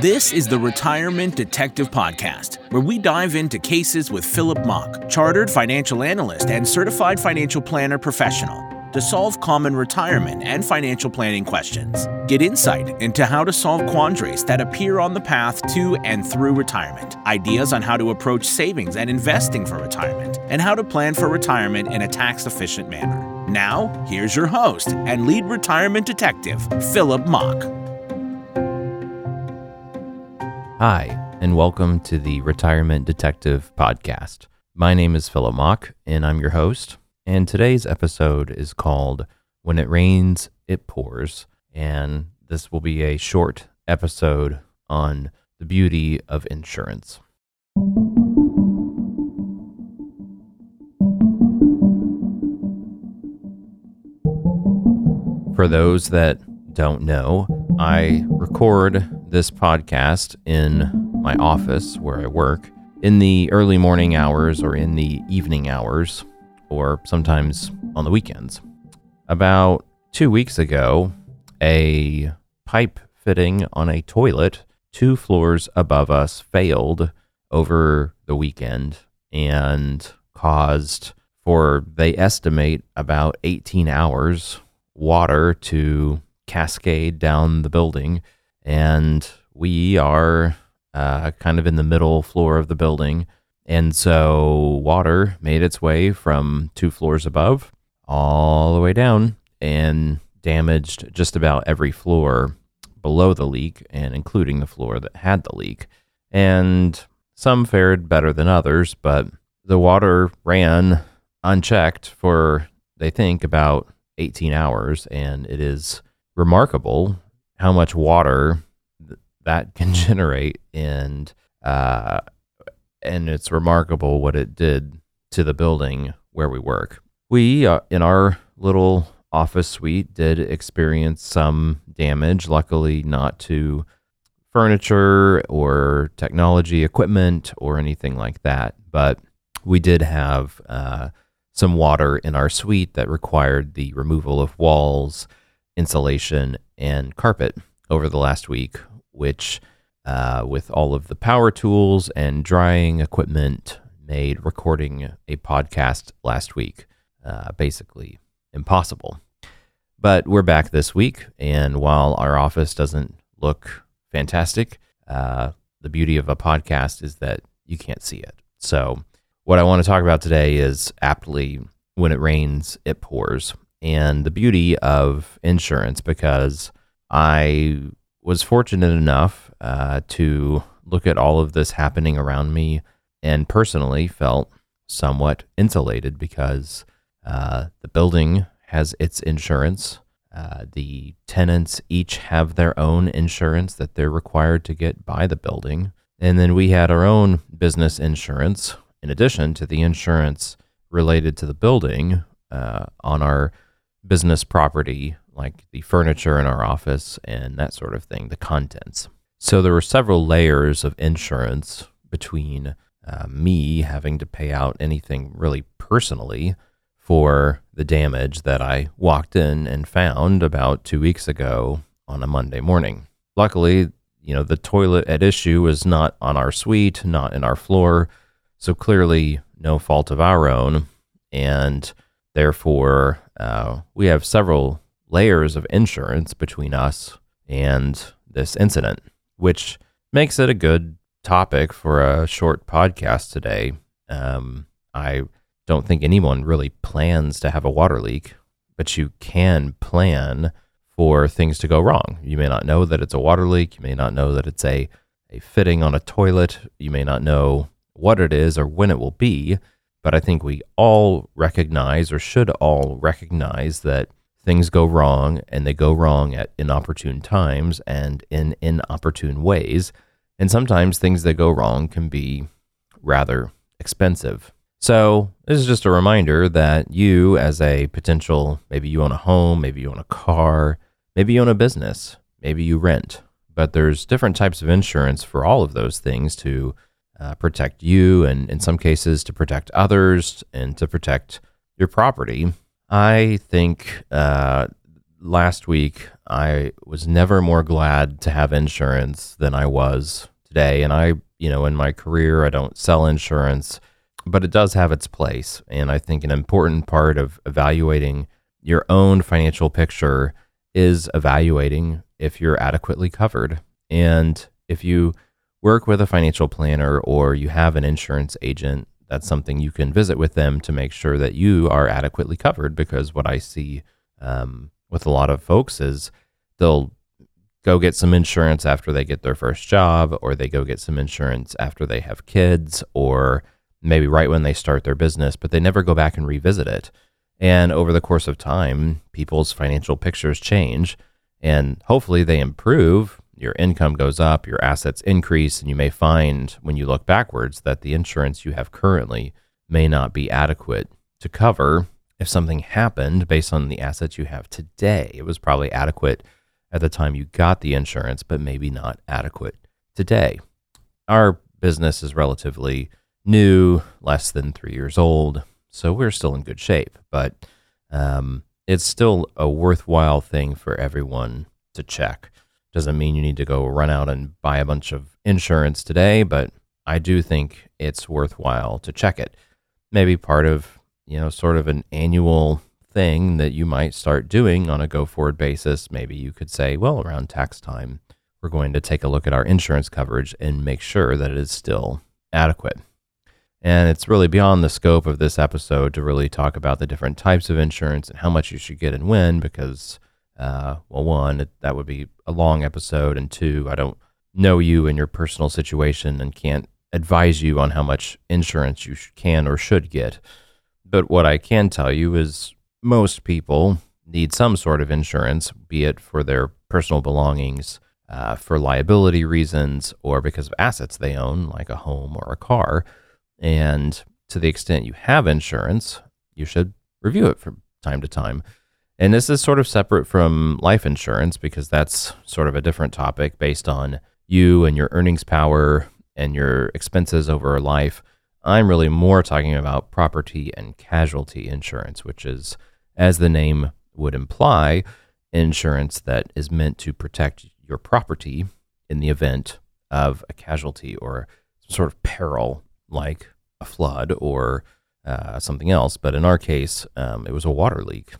This is the Retirement Detective Podcast, where we dive into cases with Philip Mock, chartered financial analyst and certified financial planner professional, to solve common retirement and financial planning questions. Get insight into how to solve quandaries that appear on the path to and through retirement, ideas on how to approach savings and investing for retirement, and how to plan for retirement in a tax efficient manner. Now, here's your host and lead retirement detective, Philip Mock. Hi, and welcome to the Retirement Detective Podcast. My name is Philip Mock, and I'm your host. And today's episode is called When It Rains, It Pours. And this will be a short episode on the beauty of insurance. For those that don't know, I record this podcast in my office where I work in the early morning hours or in the evening hours or sometimes on the weekends. About two weeks ago, a pipe fitting on a toilet two floors above us failed over the weekend and caused, for they estimate, about 18 hours water to cascade down the building and we are uh, kind of in the middle floor of the building. And so water made its way from two floors above all the way down and damaged just about every floor below the leak and including the floor that had the leak. And some fared better than others, but the water ran unchecked for, they think, about 18 hours. And it is remarkable how much water th- that can generate and uh, and it's remarkable what it did to the building where we work. We uh, in our little office suite did experience some damage, luckily not to furniture or technology equipment or anything like that, but we did have uh, some water in our suite that required the removal of walls, insulation, and carpet over the last week, which, uh, with all of the power tools and drying equipment, made recording a podcast last week uh, basically impossible. But we're back this week, and while our office doesn't look fantastic, uh, the beauty of a podcast is that you can't see it. So, what I want to talk about today is aptly when it rains, it pours, and the beauty of insurance because I was fortunate enough uh, to look at all of this happening around me and personally felt somewhat insulated because uh, the building has its insurance. Uh, the tenants each have their own insurance that they're required to get by the building. And then we had our own business insurance in addition to the insurance related to the building uh, on our business property like the furniture in our office and that sort of thing, the contents. So there were several layers of insurance between uh, me having to pay out anything really personally for the damage that I walked in and found about two weeks ago on a Monday morning. Luckily, you know, the toilet at issue was not on our suite, not in our floor, so clearly no fault of our own. And therefore, uh, we have several layers of insurance between us and this incident, which makes it a good topic for a short podcast today. Um, I don't think anyone really plans to have a water leak, but you can plan for things to go wrong. You may not know that it's a water leak. You may not know that it's a, a fitting on a toilet. You may not know what it is or when it will be. But I think we all recognize or should all recognize that things go wrong and they go wrong at inopportune times and in inopportune ways. And sometimes things that go wrong can be rather expensive. So, this is just a reminder that you, as a potential, maybe you own a home, maybe you own a car, maybe you own a business, maybe you rent, but there's different types of insurance for all of those things to uh, protect you and in some cases to protect others and to protect your property I think uh, last week, I was never more glad to have insurance than I was today. And I, you know, in my career, I don't sell insurance, but it does have its place. And I think an important part of evaluating your own financial picture is evaluating if you're adequately covered. And if you work with a financial planner or you have an insurance agent, that's something you can visit with them to make sure that you are adequately covered. Because what I see um, with a lot of folks is they'll go get some insurance after they get their first job, or they go get some insurance after they have kids, or maybe right when they start their business, but they never go back and revisit it. And over the course of time, people's financial pictures change and hopefully they improve. Your income goes up, your assets increase, and you may find when you look backwards that the insurance you have currently may not be adequate to cover if something happened based on the assets you have today. It was probably adequate at the time you got the insurance, but maybe not adequate today. Our business is relatively new, less than three years old, so we're still in good shape. But um, it's still a worthwhile thing for everyone to check. Doesn't mean you need to go run out and buy a bunch of insurance today, but I do think it's worthwhile to check it. Maybe part of you know, sort of an annual thing that you might start doing on a go forward basis. Maybe you could say, well, around tax time, we're going to take a look at our insurance coverage and make sure that it is still adequate. And it's really beyond the scope of this episode to really talk about the different types of insurance and how much you should get and when, because, uh, well, one, that would be a long episode, and two, I don't know you and your personal situation and can't advise you on how much insurance you sh- can or should get. But what I can tell you is most people need some sort of insurance, be it for their personal belongings, uh, for liability reasons, or because of assets they own, like a home or a car. And to the extent you have insurance, you should review it from time to time. And this is sort of separate from life insurance because that's sort of a different topic based on you and your earnings power and your expenses over life. I'm really more talking about property and casualty insurance, which is, as the name would imply, insurance that is meant to protect your property in the event of a casualty or some sort of peril like a flood or uh, something else. But in our case, um, it was a water leak.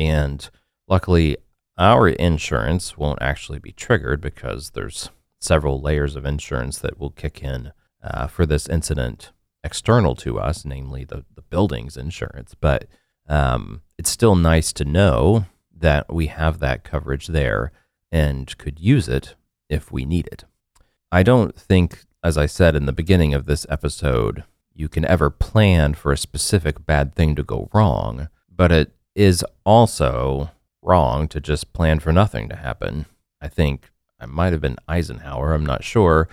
And luckily, our insurance won't actually be triggered because there's several layers of insurance that will kick in uh, for this incident external to us, namely the, the building's insurance. But um, it's still nice to know that we have that coverage there and could use it if we need it. I don't think, as I said in the beginning of this episode, you can ever plan for a specific bad thing to go wrong, but it is also wrong to just plan for nothing to happen. I think I might have been Eisenhower, I'm not sure.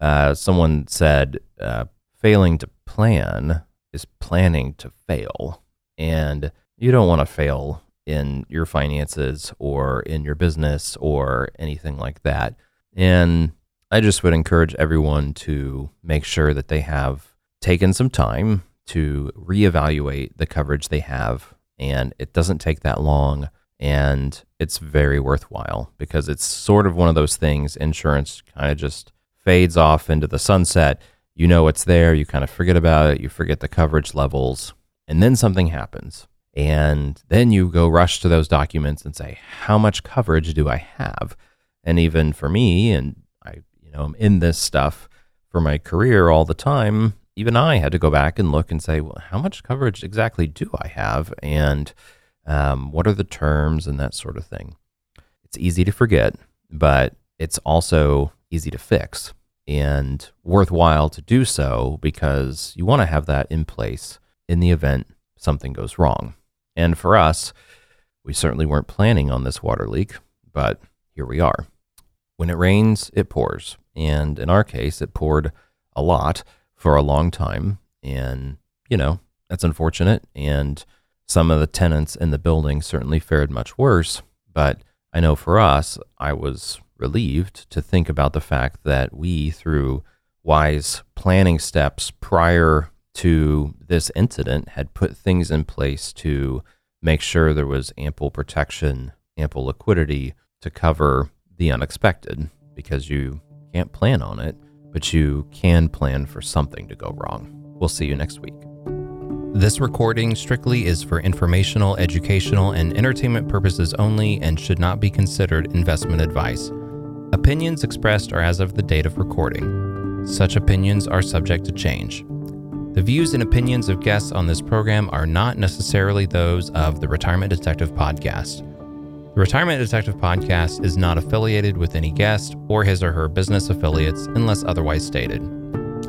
Uh, someone said, uh, failing to plan is planning to fail. And you don't want to fail in your finances or in your business or anything like that. And I just would encourage everyone to make sure that they have taken some time to reevaluate the coverage they have. And it doesn't take that long. And it's very worthwhile because it's sort of one of those things insurance kind of just fades off into the sunset you know it's there, you kind of forget about it, you forget the coverage levels, and then something happens. And then you go rush to those documents and say, how much coverage do I have? And even for me, and I, you know, I'm in this stuff for my career all the time, even I had to go back and look and say, well, how much coverage exactly do I have? And um, what are the terms and that sort of thing? It's easy to forget, but it's also easy to fix and worthwhile to do so because you want to have that in place in the event something goes wrong. And for us, we certainly weren't planning on this water leak, but here we are. When it rains, it pours. And in our case, it poured a lot for a long time. And, you know, that's unfortunate. And some of the tenants in the building certainly fared much worse. But I know for us, I was relieved to think about the fact that we, through wise planning steps prior to this incident, had put things in place to make sure there was ample protection ample liquidity to cover the unexpected because you can't plan on it, but you can plan for something to go wrong. We'll see you next week. This recording strictly is for informational, educational, and entertainment purposes only and should not be considered investment advice. Opinions expressed are as of the date of recording. Such opinions are subject to change. The views and opinions of guests on this program are not necessarily those of the Retirement Detective Podcast. The Retirement Detective Podcast is not affiliated with any guest or his or her business affiliates unless otherwise stated.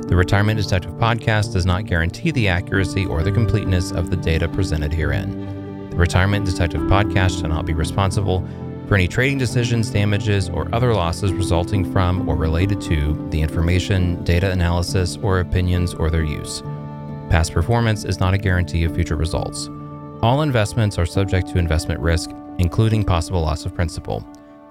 The Retirement Detective Podcast does not guarantee the accuracy or the completeness of the data presented herein. The Retirement Detective Podcast shall not be responsible for any trading decisions, damages, or other losses resulting from or related to the information, data analysis, or opinions or their use. Past performance is not a guarantee of future results. All investments are subject to investment risk, including possible loss of principal.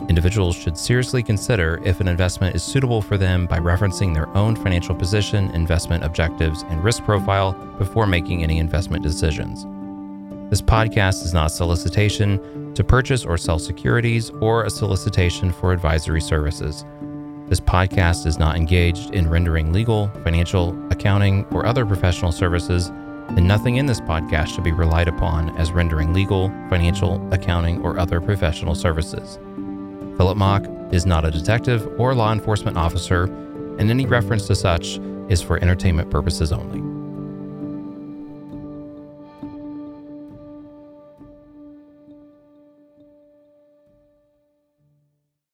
Individuals should seriously consider if an investment is suitable for them by referencing their own financial position, investment objectives, and risk profile before making any investment decisions. This podcast is not a solicitation to purchase or sell securities or a solicitation for advisory services. This podcast is not engaged in rendering legal, financial, accounting, or other professional services, and nothing in this podcast should be relied upon as rendering legal, financial, accounting, or other professional services. Philip Mock is not a detective or law enforcement officer, and any reference to such is for entertainment purposes only.